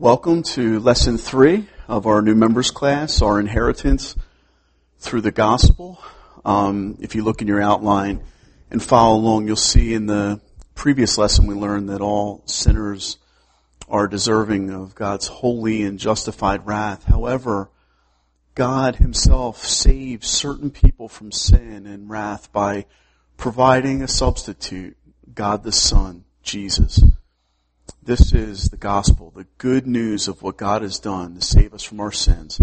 Welcome to lesson three of our new members class, our inheritance through the gospel. Um, if you look in your outline and follow along, you'll see in the previous lesson we learned that all sinners are deserving of God's holy and justified wrath. However, God himself saves certain people from sin and wrath by providing a substitute, God the Son, Jesus. This is the gospel, the good news of what God has done to save us from our sins.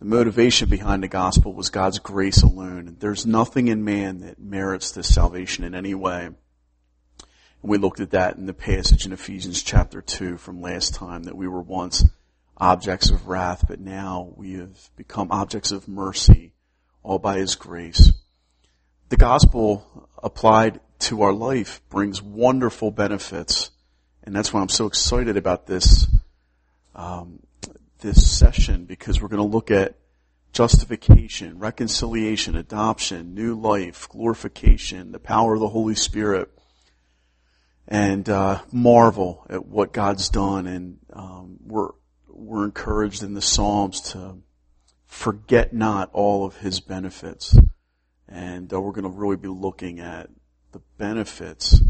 The motivation behind the gospel was God's grace alone. There's nothing in man that merits this salvation in any way. And we looked at that in the passage in Ephesians chapter 2 from last time that we were once objects of wrath, but now we have become objects of mercy all by His grace. The gospel applied to our life brings wonderful benefits and that's why I'm so excited about this, um, this session because we're going to look at justification, reconciliation, adoption, new life, glorification, the power of the Holy Spirit, and uh, marvel at what God's done. And um, we're we're encouraged in the Psalms to forget not all of His benefits, and uh, we're going to really be looking at the benefits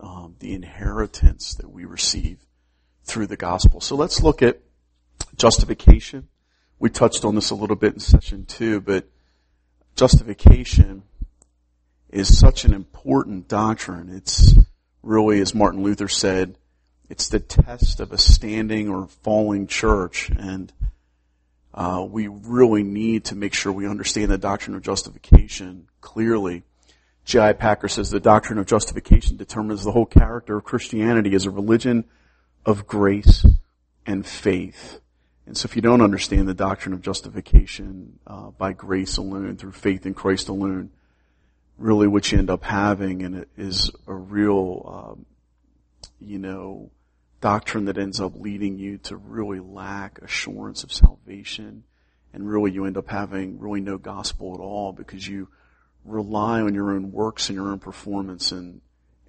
um, the inheritance that we receive through the gospel. So let's look at justification. We touched on this a little bit in session two, but justification is such an important doctrine. It's really, as Martin Luther said, it's the test of a standing or falling church, and uh, we really need to make sure we understand the doctrine of justification clearly. J.I. Packer says the doctrine of justification determines the whole character of Christianity as a religion of grace and faith. And so if you don't understand the doctrine of justification uh, by grace alone, through faith in Christ alone, really what you end up having and it is a real, um, you know, doctrine that ends up leading you to really lack assurance of salvation. And really you end up having really no gospel at all because you rely on your own works and your own performance and,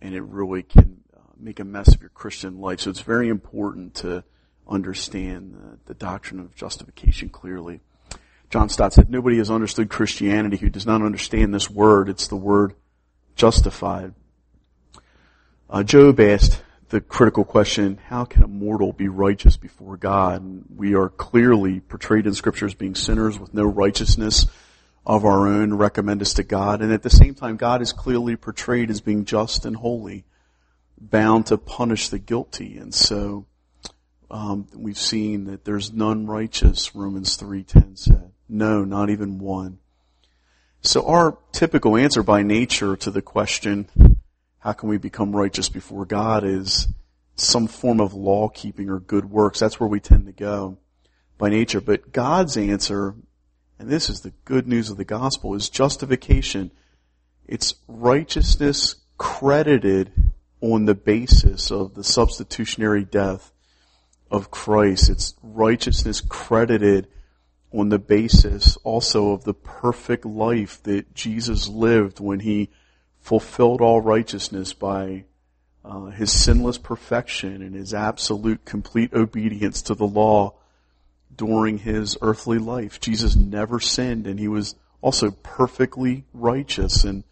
and it really can uh, make a mess of your Christian life. So it's very important to understand the, the doctrine of justification clearly. John Stott said, nobody has understood Christianity who does not understand this word. It's the word justified. Uh, Job asked the critical question, how can a mortal be righteous before God? And we are clearly portrayed in scripture as being sinners with no righteousness of our own recommend us to God. And at the same time, God is clearly portrayed as being just and holy, bound to punish the guilty. And so, um, we've seen that there's none righteous, Romans 3.10 said. No, not even one. So our typical answer by nature to the question, how can we become righteous before God is some form of law keeping or good works. That's where we tend to go by nature. But God's answer and this is the good news of the gospel, is justification. It's righteousness credited on the basis of the substitutionary death of Christ. It's righteousness credited on the basis also of the perfect life that Jesus lived when he fulfilled all righteousness by uh, his sinless perfection and his absolute complete obedience to the law during his earthly life. Jesus never sinned and he was also perfectly righteous and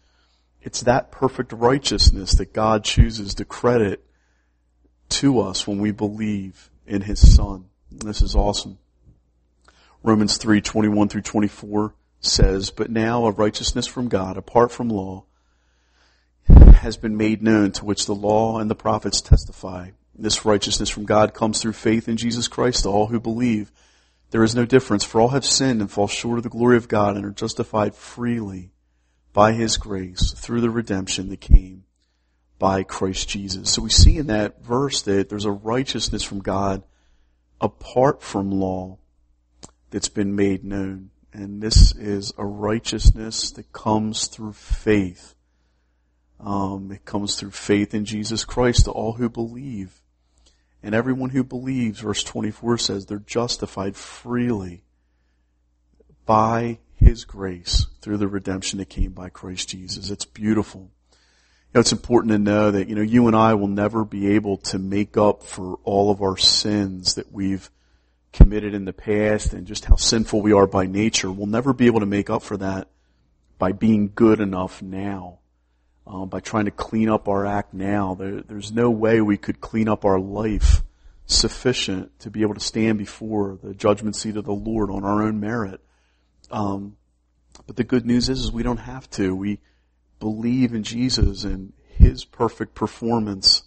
it's that perfect righteousness that God chooses to credit to us when we believe in his son. This is awesome. Romans 3, 21 through 24 says, But now a righteousness from God, apart from law, has been made known to which the law and the prophets testify. This righteousness from God comes through faith in Jesus Christ to all who believe. There is no difference, for all have sinned and fall short of the glory of God and are justified freely by His grace through the redemption that came by Christ Jesus. So we see in that verse that there's a righteousness from God apart from law that's been made known. And this is a righteousness that comes through faith. Um, it comes through faith in Jesus Christ to all who believe. And everyone who believes, verse 24 says, they're justified freely by His grace through the redemption that came by Christ Jesus. It's beautiful. know, it's important to know that, you know, you and I will never be able to make up for all of our sins that we've committed in the past and just how sinful we are by nature. We'll never be able to make up for that by being good enough now, uh, by trying to clean up our act now. There, there's no way we could clean up our life sufficient to be able to stand before the judgment seat of the Lord on our own merit. Um, but the good news is, is we don't have to. We believe in Jesus and His perfect performance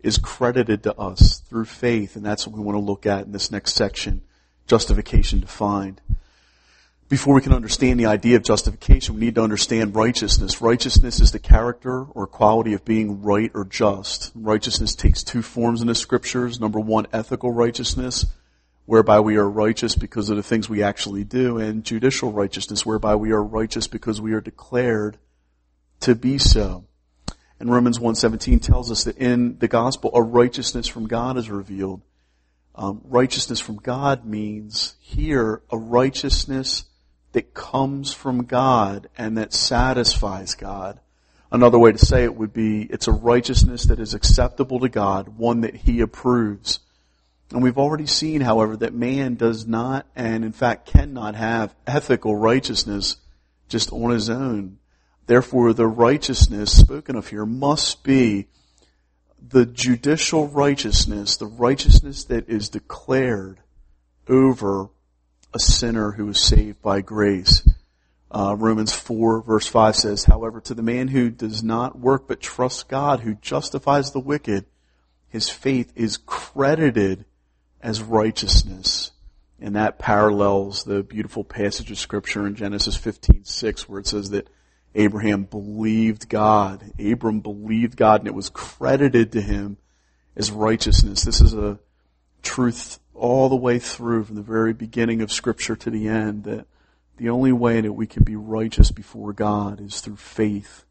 is credited to us through faith, and that's what we want to look at in this next section, justification defined. Before we can understand the idea of justification, we need to understand righteousness. Righteousness is the character or quality of being right or just. Righteousness takes two forms in the scriptures. Number one, ethical righteousness, whereby we are righteous because of the things we actually do, and judicial righteousness, whereby we are righteous because we are declared to be so. And Romans 1.17 tells us that in the gospel, a righteousness from God is revealed. Um, righteousness from God means here a righteousness that comes from God and that satisfies God. Another way to say it would be it's a righteousness that is acceptable to God, one that He approves. And we've already seen, however, that man does not and in fact cannot have ethical righteousness just on his own. Therefore, the righteousness spoken of here must be the judicial righteousness, the righteousness that is declared over a sinner who is saved by grace. Uh, Romans 4 verse 5 says, however, to the man who does not work but trusts God, who justifies the wicked, his faith is credited as righteousness. And that parallels the beautiful passage of scripture in Genesis 15:6 where it says that Abraham believed God. Abram believed God and it was credited to him as righteousness. This is a truth all the way through from the very beginning of scripture to the end that the only way that we can be righteous before God is through faith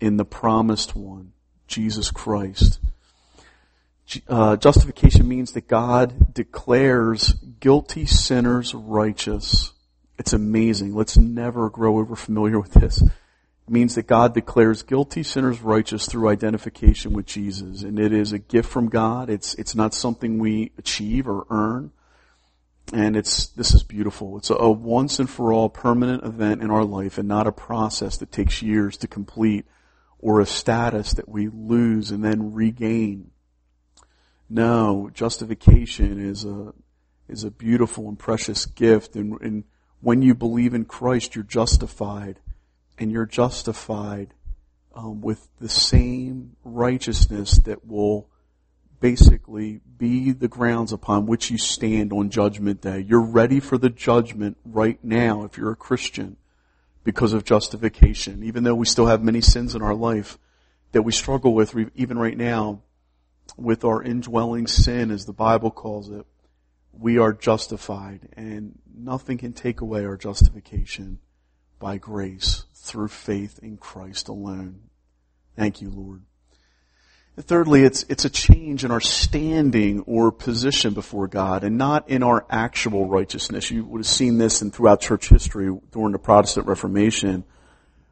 in the promised one, Jesus Christ. Uh, justification means that God declares guilty sinners righteous. It's amazing. Let's never grow over familiar with this. Means that God declares guilty sinners righteous through identification with Jesus. And it is a gift from God. It's, it's not something we achieve or earn. And it's, this is beautiful. It's a, a once and for all permanent event in our life and not a process that takes years to complete or a status that we lose and then regain. No, justification is a, is a beautiful and precious gift and, and when you believe in Christ, you're justified. And you're justified um, with the same righteousness that will basically be the grounds upon which you stand on judgment day. You're ready for the judgment right now if you're a Christian because of justification. Even though we still have many sins in our life that we struggle with even right now with our indwelling sin as the Bible calls it we are justified and nothing can take away our justification by grace through faith in Christ alone. Thank you, Lord. And thirdly, it's, it's a change in our standing or position before God and not in our actual righteousness. You would have seen this in throughout church history during the Protestant Reformation,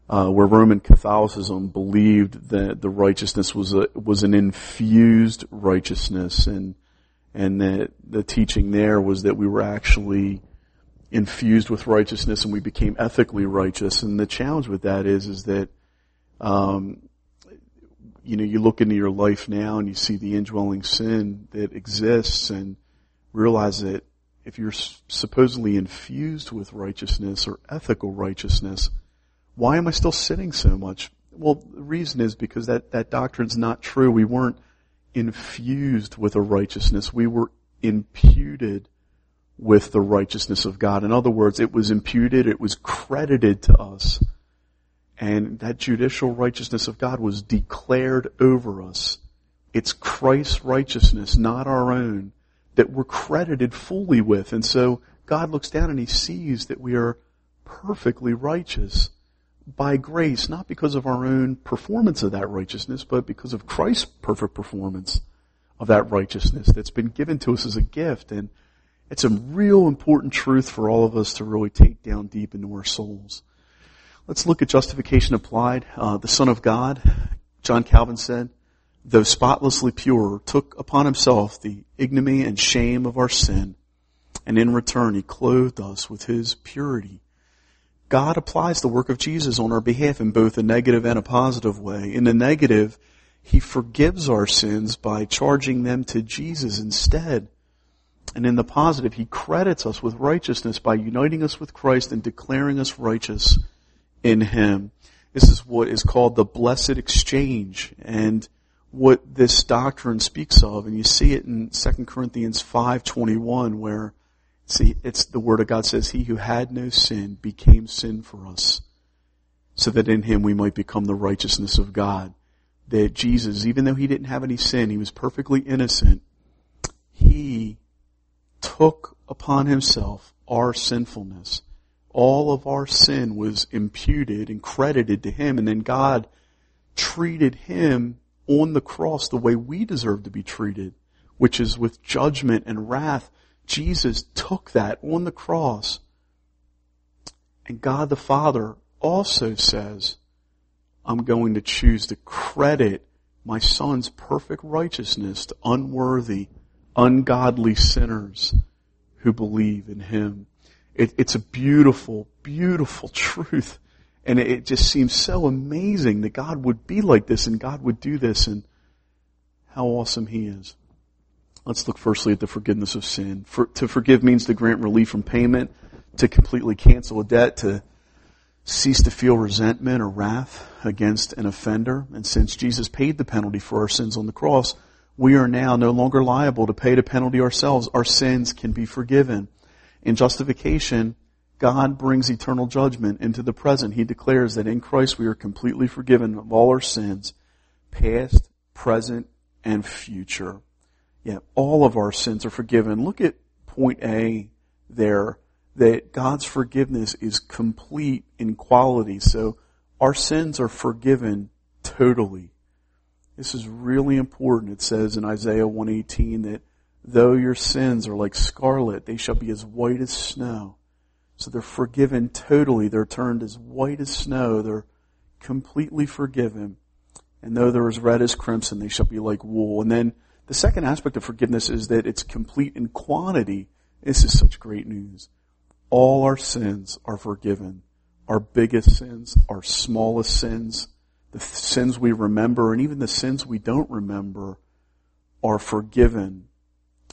uh, where Roman Catholicism believed that the righteousness was a, was an infused righteousness and and the, the teaching there was that we were actually infused with righteousness and we became ethically righteous. And the challenge with that is, is that, um, you know, you look into your life now and you see the indwelling sin that exists and realize that if you're supposedly infused with righteousness or ethical righteousness, why am I still sinning so much? Well, the reason is because that, that doctrine's not true. We weren't infused with a righteousness. We were imputed with the righteousness of God. In other words, it was imputed, it was credited to us. And that judicial righteousness of God was declared over us. It's Christ's righteousness, not our own, that we're credited fully with. And so God looks down and He sees that we are perfectly righteous by grace, not because of our own performance of that righteousness, but because of Christ's perfect performance of that righteousness that's been given to us as a gift. And it's a real important truth for all of us to really take down deep into our souls. Let's look at justification applied. Uh, the Son of God John Calvin said, though spotlessly pure, took upon himself the ignominy and shame of our sin, and in return he clothed us with his purity. God applies the work of Jesus on our behalf in both a negative and a positive way. In the negative, he forgives our sins by charging them to Jesus instead. And in the positive, he credits us with righteousness by uniting us with Christ and declaring us righteous in him. This is what is called the blessed exchange and what this doctrine speaks of. And you see it in 2 Corinthians 5.21 where see, it's the word of God says, he who had no sin became sin for us so that in him we might become the righteousness of God. That Jesus, even though he didn't have any sin, he was perfectly innocent, he took upon himself our sinfulness all of our sin was imputed and credited to him and then God treated him on the cross the way we deserve to be treated, which is with judgment and wrath. Jesus took that on the cross. And God the Father also says, I'm going to choose to credit my son's perfect righteousness to unworthy, ungodly sinners who believe in him. It, it's a beautiful, beautiful truth. And it, it just seems so amazing that God would be like this and God would do this and how awesome He is. Let's look firstly at the forgiveness of sin. For, to forgive means to grant relief from payment, to completely cancel a debt, to cease to feel resentment or wrath against an offender. And since Jesus paid the penalty for our sins on the cross, we are now no longer liable to pay the penalty ourselves. Our sins can be forgiven. In justification, God brings eternal judgment into the present. He declares that in Christ we are completely forgiven of all our sins, past, present, and future. Yeah, all of our sins are forgiven. Look at point A there, that God's forgiveness is complete in quality. So our sins are forgiven totally. This is really important. It says in Isaiah 118 that Though your sins are like scarlet, they shall be as white as snow. So they're forgiven totally. They're turned as white as snow. They're completely forgiven. And though they're as red as crimson, they shall be like wool. And then the second aspect of forgiveness is that it's complete in quantity. This is such great news. All our sins are forgiven. Our biggest sins, our smallest sins, the sins we remember, and even the sins we don't remember are forgiven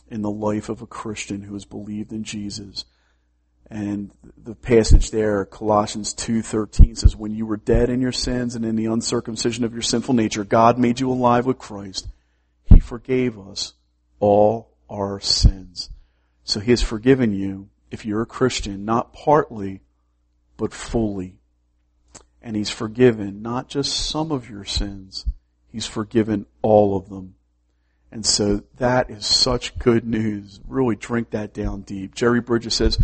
in the life of a Christian who has believed in Jesus. And the passage there, Colossians 2.13 says, When you were dead in your sins and in the uncircumcision of your sinful nature, God made you alive with Christ. He forgave us all our sins. So He has forgiven you, if you're a Christian, not partly, but fully. And He's forgiven not just some of your sins, He's forgiven all of them. And so that is such good news. Really drink that down deep. Jerry Bridges says,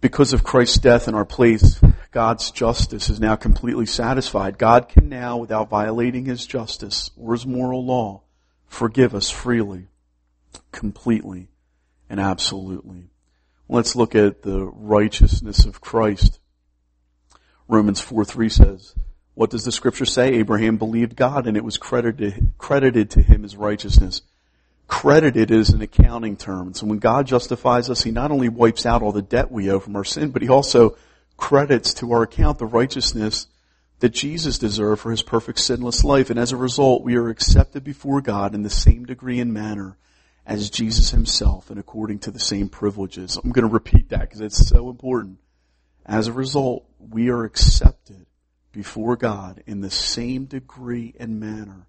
because of Christ's death in our place, God's justice is now completely satisfied. God can now, without violating His justice or His moral law, forgive us freely, completely, and absolutely. Let's look at the righteousness of Christ. Romans 4 3 says, what does the scripture say? Abraham believed God and it was credited, credited to him as righteousness. Credited is an accounting term. So when God justifies us, He not only wipes out all the debt we owe from our sin, but He also credits to our account the righteousness that Jesus deserved for His perfect sinless life. And as a result, we are accepted before God in the same degree and manner as Jesus Himself and according to the same privileges. I'm going to repeat that because it's so important. As a result, we are accepted before God in the same degree and manner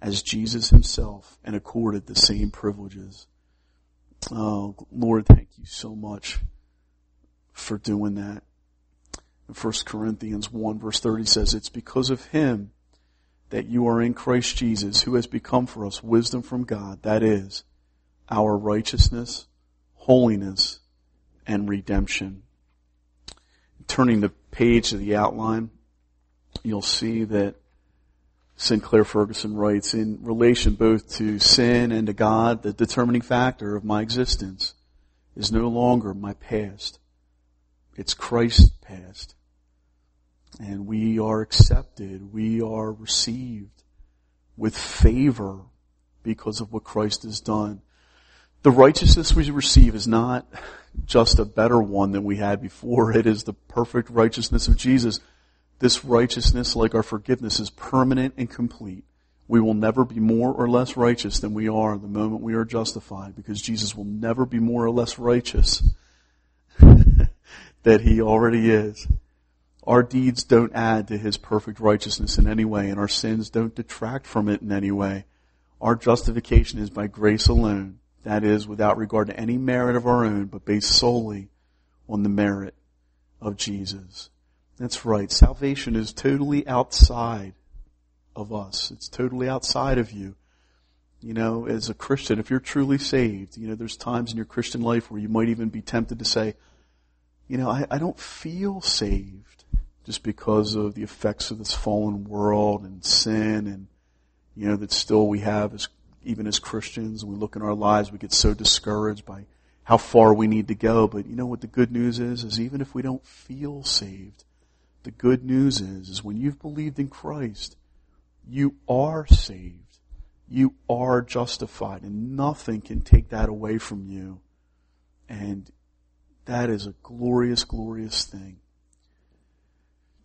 as Jesus himself and accorded the same privileges. Oh, Lord, thank you so much for doing that. 1 Corinthians 1 verse 30 says, it's because of him that you are in Christ Jesus, who has become for us wisdom from God. That is our righteousness, holiness, and redemption. Turning the page of the outline, you'll see that Sinclair Ferguson writes, in relation both to sin and to God, the determining factor of my existence is no longer my past. It's Christ's past. And we are accepted. We are received with favor because of what Christ has done. The righteousness we receive is not just a better one than we had before. It is the perfect righteousness of Jesus. This righteousness, like our forgiveness, is permanent and complete. We will never be more or less righteous than we are the moment we are justified because Jesus will never be more or less righteous that he already is. Our deeds don't add to his perfect righteousness in any way and our sins don't detract from it in any way. Our justification is by grace alone. That is without regard to any merit of our own, but based solely on the merit of Jesus. That's right. Salvation is totally outside of us. It's totally outside of you. You know, as a Christian, if you're truly saved, you know, there's times in your Christian life where you might even be tempted to say, you know, I, I don't feel saved just because of the effects of this fallen world and sin and, you know, that still we have as, even as Christians we look in our lives, we get so discouraged by how far we need to go. But you know what the good news is? Is even if we don't feel saved, the good news is, is when you've believed in Christ, you are saved. You are justified and nothing can take that away from you. And that is a glorious, glorious thing.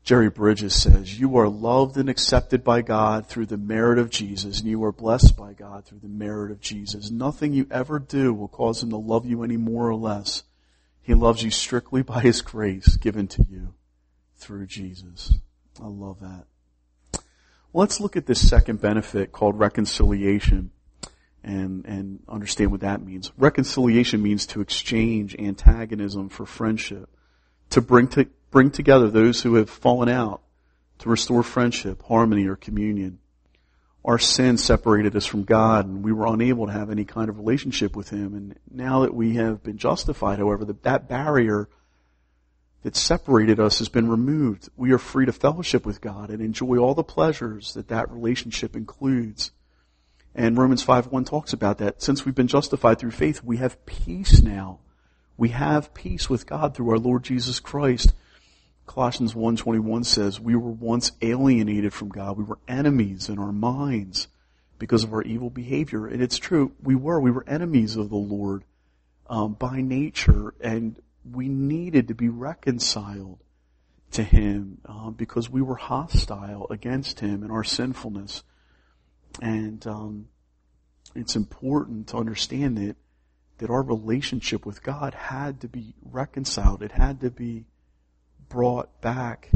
Jerry Bridges says, you are loved and accepted by God through the merit of Jesus, and you are blessed by God through the merit of Jesus. Nothing you ever do will cause him to love you any more or less. He loves you strictly by his grace given to you through Jesus. I love that. Let's look at this second benefit called reconciliation and, and understand what that means. Reconciliation means to exchange antagonism for friendship, to bring, to, bring together those who have fallen out, to restore friendship, harmony, or communion. Our sin separated us from God and we were unable to have any kind of relationship with Him. And now that we have been justified, however, that, that barrier that separated us has been removed. We are free to fellowship with God and enjoy all the pleasures that that relationship includes. And Romans 5.1 talks about that. Since we've been justified through faith, we have peace now. We have peace with God through our Lord Jesus Christ. Colossians 1.21 says, we were once alienated from God. We were enemies in our minds because of our evil behavior. And it's true, we were. We were enemies of the Lord um, by nature. And we needed to be reconciled to Him uh, because we were hostile against Him in our sinfulness. And um, it's important to understand that that our relationship with God had to be reconciled. It had to be brought back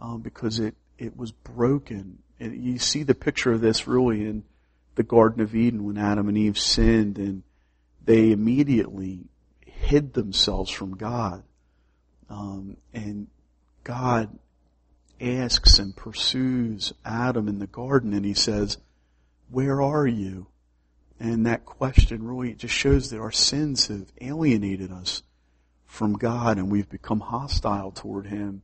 um, because it it was broken. And you see the picture of this really in the Garden of Eden when Adam and Eve sinned, and they immediately hid themselves from God. Um, and God asks and pursues Adam in the garden and he says, where are you? And that question really just shows that our sins have alienated us from God and we've become hostile toward Him.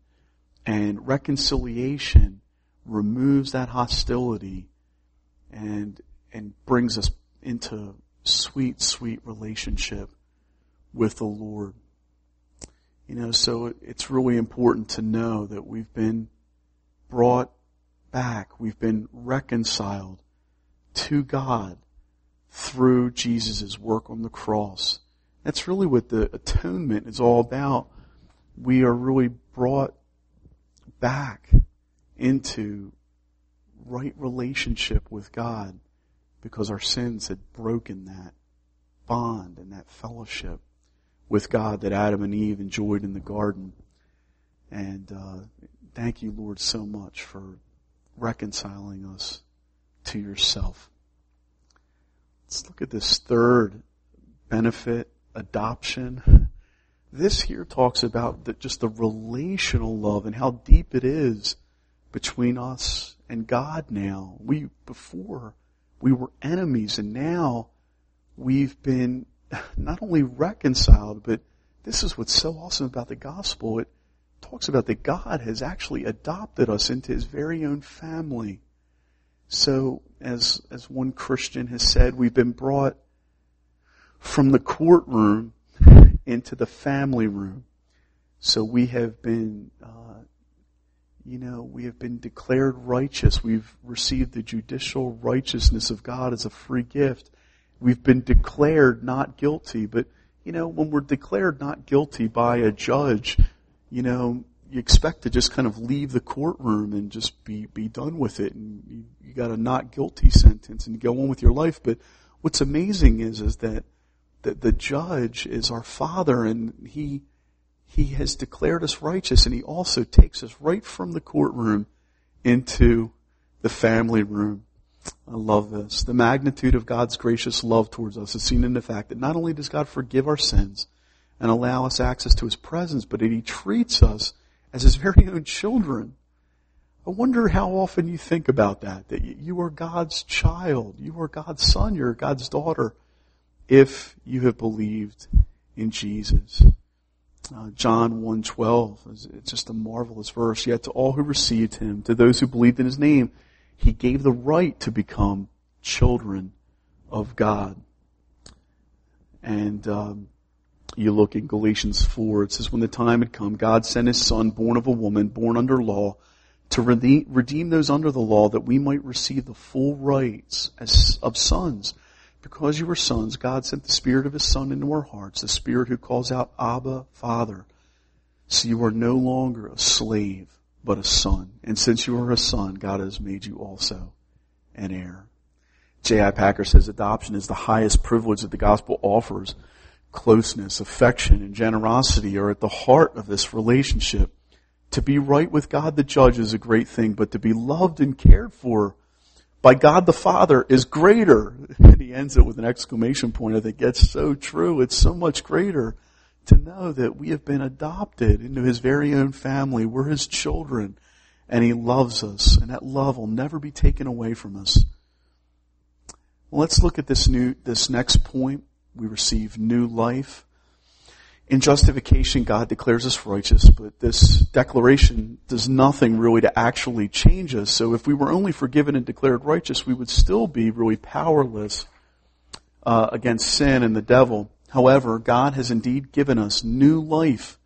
And reconciliation removes that hostility and, and brings us into sweet, sweet relationship with the Lord. You know, so it's really important to know that we've been brought back. We've been reconciled to God through Jesus' work on the cross. That's really what the atonement is all about. We are really brought back into right relationship with God because our sins had broken that bond and that fellowship with God that Adam and Eve enjoyed in the garden. And uh, thank you, Lord, so much for reconciling us to yourself. Let's look at this third benefit, adoption. This here talks about the, just the relational love and how deep it is between us and God now. We, before, we were enemies and now we've been not only reconciled, but this is what's so awesome about the gospel. It talks about that God has actually adopted us into his very own family. So, as, as one Christian has said, we've been brought from the courtroom into the family room. So we have been, uh, you know, we have been declared righteous. We've received the judicial righteousness of God as a free gift. We've been declared not guilty. But, you know, when we're declared not guilty by a judge, you know, you expect to just kind of leave the courtroom and just be, be done with it. And you, you got a not guilty sentence and go on with your life. But what's amazing is, is that, that the judge is our father and he, he has declared us righteous and He also takes us right from the courtroom into the family room. I love this. The magnitude of God's gracious love towards us is seen in the fact that not only does God forgive our sins and allow us access to His presence, but that He treats us as His very own children. I wonder how often you think about that, that you are God's child, you are God's son, you're God's daughter, if you have believed in Jesus. Uh, John 1.12, it's just a marvelous verse. Yet to all who received him, to those who believed in his name, he gave the right to become children of God. And um, you look in Galatians 4, it says, When the time had come, God sent his son, born of a woman, born under law, to redeem those under the law that we might receive the full rights as, of sons because you are sons, God sent the Spirit of His Son into our hearts, the Spirit who calls out, Abba, Father. So you are no longer a slave, but a son. And since you are a son, God has made you also an heir. J.I. Packer says adoption is the highest privilege that the gospel offers. Closeness, affection, and generosity are at the heart of this relationship. To be right with God the judge is a great thing, but to be loved and cared for by God the Father is greater. And he ends it with an exclamation point. I think that's so true. It's so much greater to know that we have been adopted into his very own family. We're his children and he loves us and that love will never be taken away from us. Well, let's look at this new, this next point. We receive new life. In justification, God declares us righteous, but this declaration does nothing really to actually change us. So if we were only forgiven and declared righteous, we would still be really powerless uh, against sin and the devil. However, God has indeed given us new life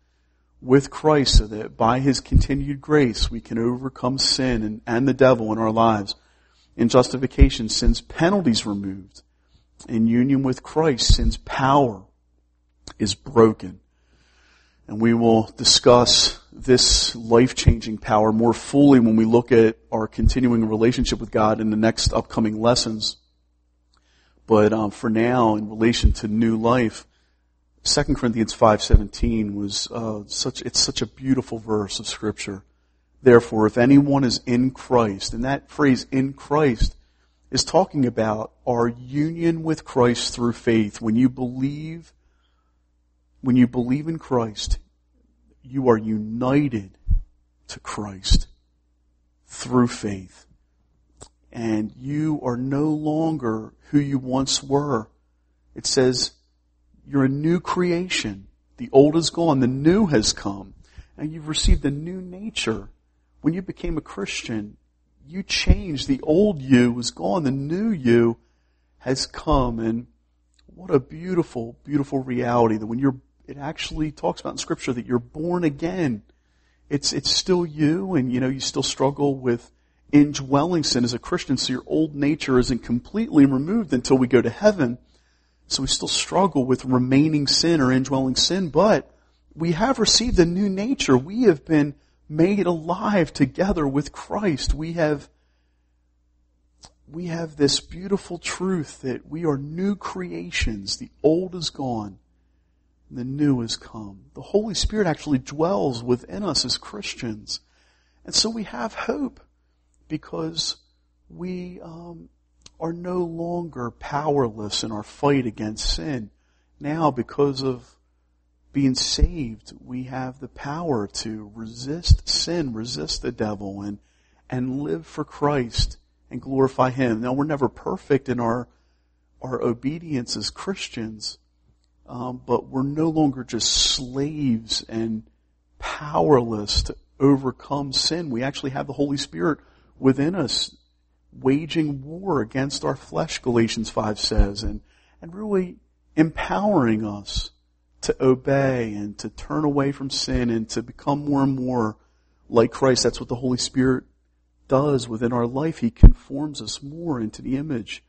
with Christ so that by His continued grace we can overcome sin and, and the devil in our lives. In justification, sin's penalties removed. In union with Christ, sin's power is broken. And we will discuss this life-changing power more fully when we look at our continuing relationship with God in the next upcoming lessons. But um, for now, in relation to new life, 2 Corinthians 5.17 was uh, such, it's such a beautiful verse of scripture. Therefore, if anyone is in Christ, and that phrase in Christ is talking about our union with Christ through faith. When you believe when you believe in Christ, you are united to Christ through faith. And you are no longer who you once were. It says you're a new creation. The old is gone, the new has come. And you've received a new nature. When you became a Christian, you changed. The old you was gone, the new you has come. And what a beautiful, beautiful reality that when you're it actually talks about in scripture that you're born again. It's, it's still you and you know, you still struggle with indwelling sin as a Christian, so your old nature isn't completely removed until we go to heaven. So we still struggle with remaining sin or indwelling sin, but we have received a new nature. We have been made alive together with Christ. We have, we have this beautiful truth that we are new creations. The old is gone the new has come. The Holy Spirit actually dwells within us as Christians. And so we have hope because we um, are no longer powerless in our fight against sin. Now, because of being saved, we have the power to resist sin, resist the devil, and, and live for Christ and glorify Him. Now, we're never perfect in our, our obedience as Christians, um, but we're no longer just slaves and powerless to overcome sin. We actually have the Holy Spirit within us waging war against our flesh, Galatians 5 says, and, and really empowering us to obey and to turn away from sin and to become more and more like Christ. That's what the Holy Spirit does within our life. He conforms us more into the image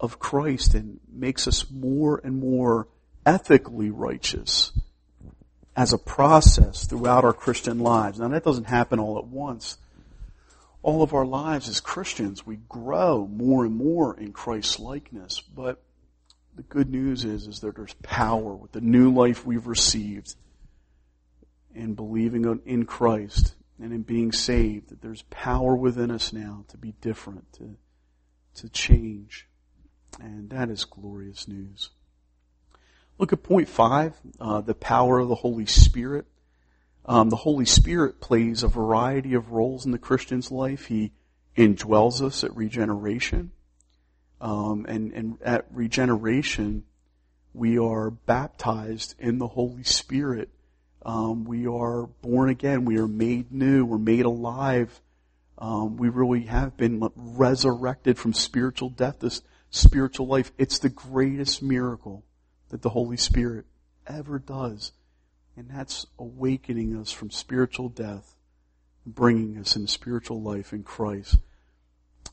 of Christ and makes us more and more ethically righteous as a process throughout our Christian lives. Now that doesn't happen all at once. All of our lives as Christians, we grow more and more in Christ's likeness, but the good news is, is that there's power with the new life we've received in believing in Christ and in being saved, that there's power within us now to be different, to, to change. And that is glorious news. Look at point five, uh, the power of the Holy Spirit. Um, the Holy Spirit plays a variety of roles in the Christian's life. He indwells us at regeneration. Um, and, and at regeneration, we are baptized in the Holy Spirit um, we are born again. We are made new. We're made alive. Um, we really have been resurrected from spiritual death, this spiritual life. It's the greatest miracle that the Holy Spirit ever does. And that's awakening us from spiritual death, bringing us into spiritual life in Christ.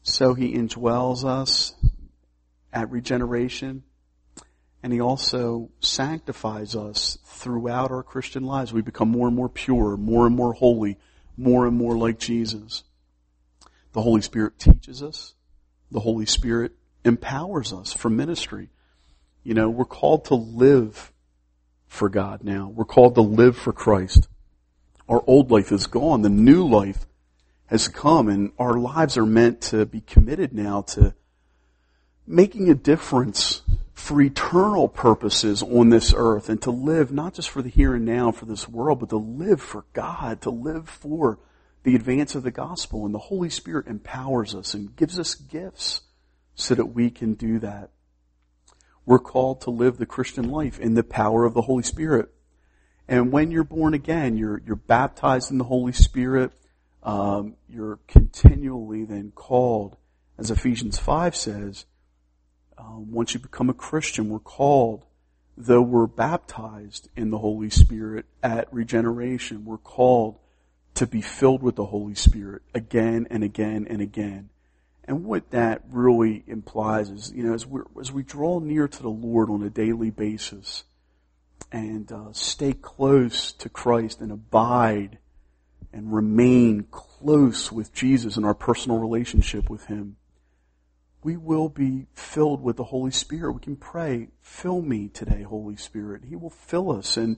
So He indwells us at regeneration and He also sanctifies us throughout our Christian lives. We become more and more pure, more and more holy, more and more like Jesus. The Holy Spirit teaches us. The Holy Spirit empowers us for ministry. You know, we're called to live for God now. We're called to live for Christ. Our old life is gone. The new life has come and our lives are meant to be committed now to making a difference for eternal purposes on this earth and to live not just for the here and now for this world, but to live for God, to live for the advance of the gospel. And the Holy Spirit empowers us and gives us gifts so that we can do that. We're called to live the Christian life in the power of the Holy Spirit. And when you're born again, you're, you're baptized in the Holy Spirit. Um, you're continually then called, as Ephesians 5 says, um, once you become a Christian, we're called, though we're baptized in the Holy Spirit at regeneration, we're called to be filled with the Holy Spirit again and again and again. And what that really implies is, you know, as we as we draw near to the Lord on a daily basis and uh, stay close to Christ and abide and remain close with Jesus in our personal relationship with Him, we will be filled with the Holy Spirit. We can pray, fill me today, Holy Spirit. He will fill us and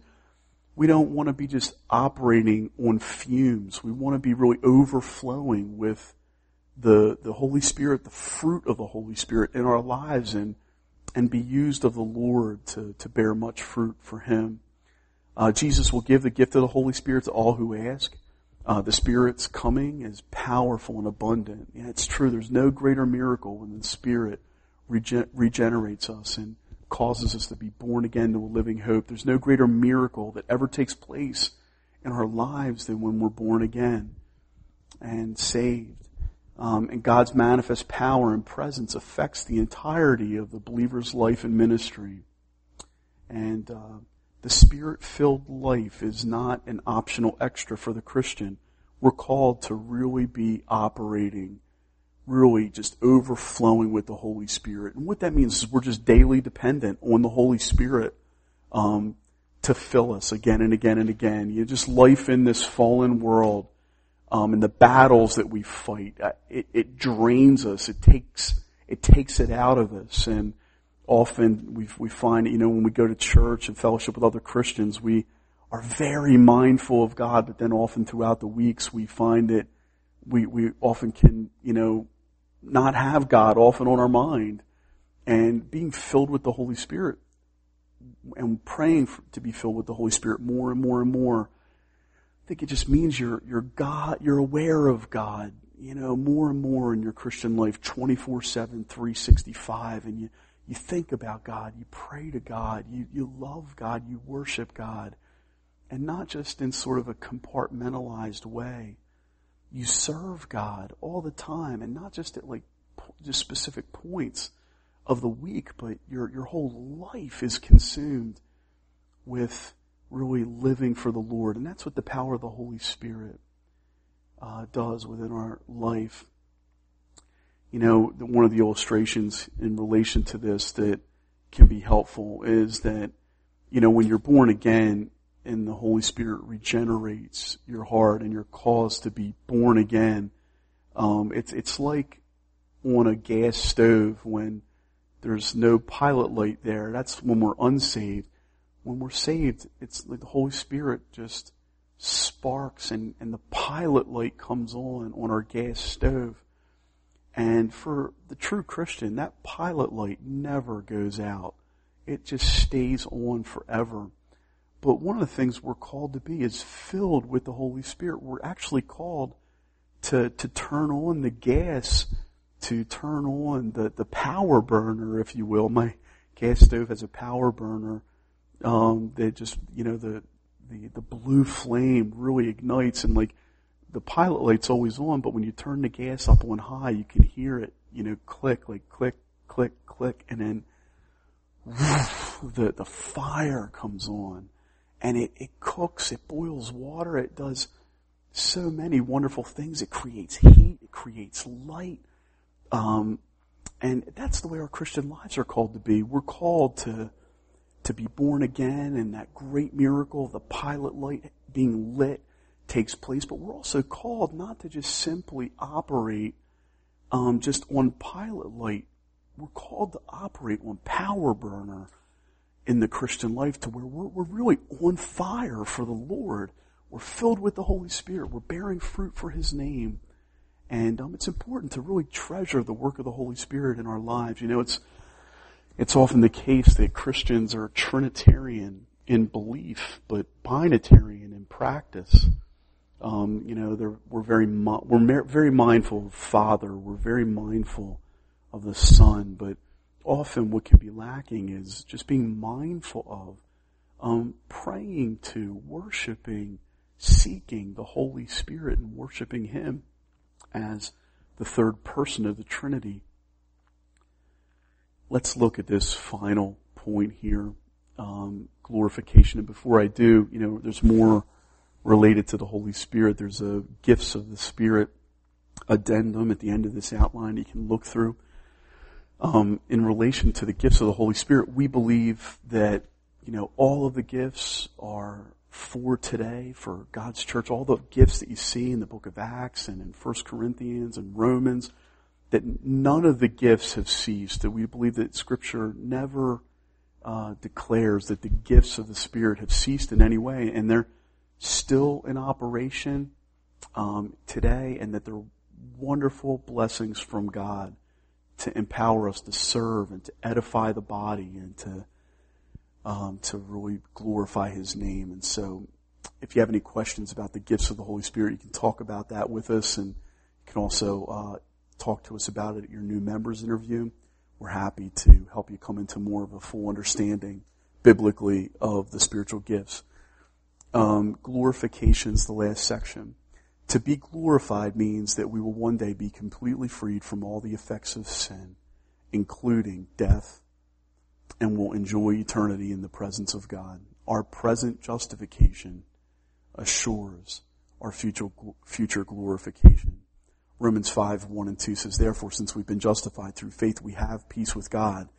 we don't want to be just operating on fumes. We want to be really overflowing with the, the Holy Spirit, the fruit of the Holy Spirit in our lives and, and be used of the Lord to, to bear much fruit for Him. Uh, Jesus will give the gift of the Holy Spirit to all who ask. Uh, the Spirit's coming is powerful and abundant. And it's true, there's no greater miracle when the Spirit regen- regenerates us and causes us to be born again to a living hope. There's no greater miracle that ever takes place in our lives than when we're born again and saved. Um, and God's manifest power and presence affects the entirety of the believer's life and ministry. And uh, the spirit filled life is not an optional extra for the Christian. We're called to really be operating, really just overflowing with the Holy Spirit. And what that means is we're just daily dependent on the Holy Spirit um, to fill us again and again and again. You know, just life in this fallen world um, and the battles that we fight, uh, it, it drains us. It takes it takes it out of us and often we we find, you know, when we go to church and fellowship with other Christians, we are very mindful of God, but then often throughout the weeks we find that we, we often can, you know, not have God often on our mind. And being filled with the Holy Spirit and praying for, to be filled with the Holy Spirit more and more and more, I think it just means you're, you're God, you're aware of God, you know, more and more in your Christian life, 24-7, 365, and you, you think about God, you pray to God, you, you love God, you worship God. And not just in sort of a compartmentalized way. You serve God all the time and not just at like just specific points of the week, but your, your whole life is consumed with really living for the Lord. And that's what the power of the Holy Spirit uh, does within our life. You know, one of the illustrations in relation to this that can be helpful is that, you know, when you're born again and the Holy Spirit regenerates your heart and you're caused to be born again, um, it's, it's like on a gas stove when there's no pilot light there. That's when we're unsaved. When we're saved, it's like the Holy Spirit just sparks and, and the pilot light comes on on our gas stove. And for the true Christian, that pilot light never goes out. It just stays on forever. But one of the things we're called to be is filled with the Holy Spirit. We're actually called to, to turn on the gas, to turn on the, the power burner, if you will. My gas stove has a power burner um, that just, you know, the, the, the blue flame really ignites and like the pilot light's always on, but when you turn the gas up on high, you can hear it, you know, click, like click, click, click, and then the, the fire comes on and it, it cooks, it boils water, it does so many wonderful things. It creates heat, it creates light. Um, and that's the way our Christian lives are called to be. We're called to, to be born again and that great miracle of the pilot light being lit takes place, but we're also called not to just simply operate um, just on pilot light. We're called to operate on power burner in the Christian life to where we're, we're really on fire for the Lord. We're filled with the Holy Spirit. We're bearing fruit for His name. And um, it's important to really treasure the work of the Holy Spirit in our lives. You know, it's it's often the case that Christians are Trinitarian in belief, but binitarian in practice. Um, you know, we're very we're very mindful of Father. We're very mindful of the Son, but often what can be lacking is just being mindful of um, praying to, worshiping, seeking the Holy Spirit, and worshiping Him as the third person of the Trinity. Let's look at this final point here, um, glorification. And before I do, you know, there's more related to the Holy Spirit. There's a gifts of the Spirit addendum at the end of this outline you can look through. Um, in relation to the gifts of the Holy Spirit, we believe that you know all of the gifts are for today for God's church. All the gifts that you see in the Book of Acts and in First Corinthians and Romans, that none of the gifts have ceased. That we believe that Scripture never uh, declares that the gifts of the Spirit have ceased in any way, and they're still in operation um, today, and that they're wonderful blessings from God to empower us to serve and to edify the body and to um, to really glorify His name. And so, if you have any questions about the gifts of the Holy Spirit, you can talk about that with us, and you can also uh, talk to us about it at your new members interview. We're happy to help you come into more of a full understanding biblically of the spiritual gifts. Um, glorification is the last section. To be glorified means that we will one day be completely freed from all the effects of sin, including death, and will enjoy eternity in the presence of God. Our present justification assures our future, future glorification. Romans 5, 1 and 2 says, Therefore, since we've been justified through faith, we have peace with God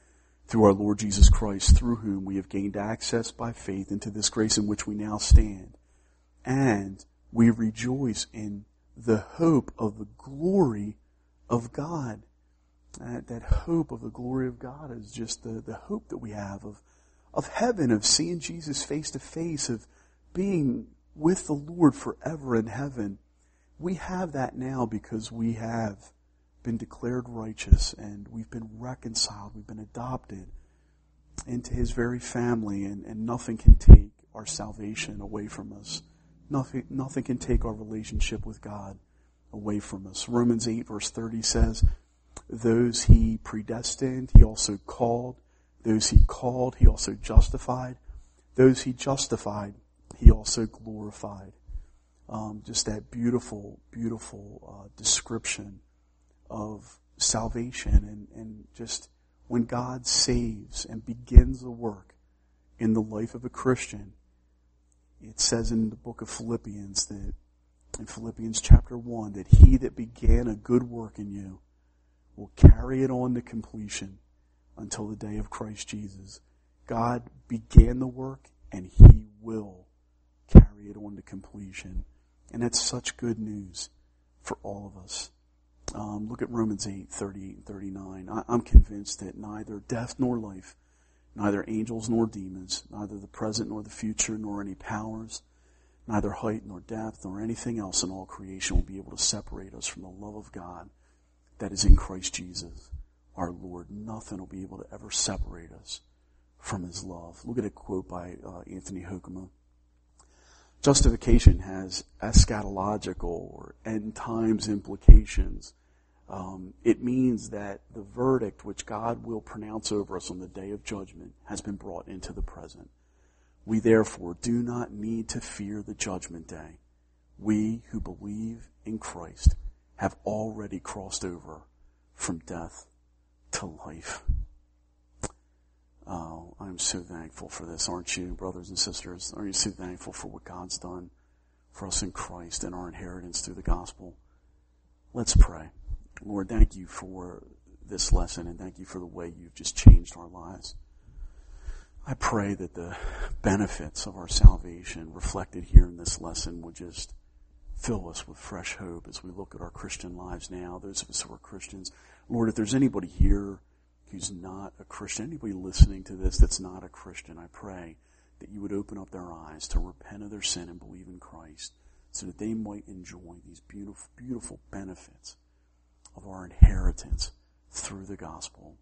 through our Lord Jesus Christ, through whom we have gained access by faith into this grace in which we now stand. And we rejoice in the hope of the glory of God. That, that hope of the glory of God is just the, the hope that we have of, of heaven, of seeing Jesus face to face, of being with the Lord forever in heaven. We have that now because we have been declared righteous and we've been reconciled, we've been adopted into his very family and, and nothing can take our salvation away from us. Nothing, nothing can take our relationship with God away from us. Romans 8 verse 30 says, those he predestined, he also called. Those he called, he also justified. Those he justified, he also glorified. Um, just that beautiful, beautiful uh, description of salvation and, and just when God saves and begins a work in the life of a Christian, it says in the book of Philippians that in Philippians chapter 1 that he that began a good work in you will carry it on to completion until the day of Christ Jesus. God began the work and he will carry it on to completion. And that's such good news for all of us. Um, look at Romans 8, 38 and 39. I, I'm convinced that neither death nor life, neither angels nor demons, neither the present nor the future, nor any powers, neither height nor depth nor anything else in all creation will be able to separate us from the love of God that is in Christ Jesus, our Lord. Nothing will be able to ever separate us from His love. Look at a quote by uh, Anthony Hoekema. Justification has eschatological or end times implications. Um, it means that the verdict which God will pronounce over us on the day of judgment has been brought into the present. We therefore do not need to fear the judgment day. We who believe in Christ have already crossed over from death to life. Oh, I'm so thankful for this, aren't you, brothers and sisters? Are you so thankful for what God's done for us in Christ and our inheritance through the gospel? Let's pray. Lord, thank you for this lesson and thank you for the way you've just changed our lives. I pray that the benefits of our salvation reflected here in this lesson would just fill us with fresh hope as we look at our Christian lives now, those of us who are Christians. Lord, if there's anybody here who's not a Christian, anybody listening to this that's not a Christian, I pray that you would open up their eyes to repent of their sin and believe in Christ so that they might enjoy these beautiful, beautiful benefits of our inheritance through the gospel.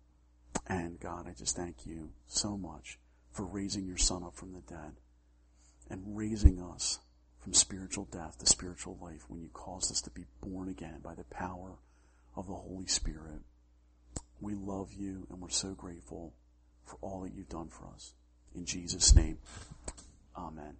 And God, I just thank you so much for raising your son up from the dead and raising us from spiritual death to spiritual life when you caused us to be born again by the power of the Holy Spirit. We love you and we're so grateful for all that you've done for us. In Jesus' name, amen.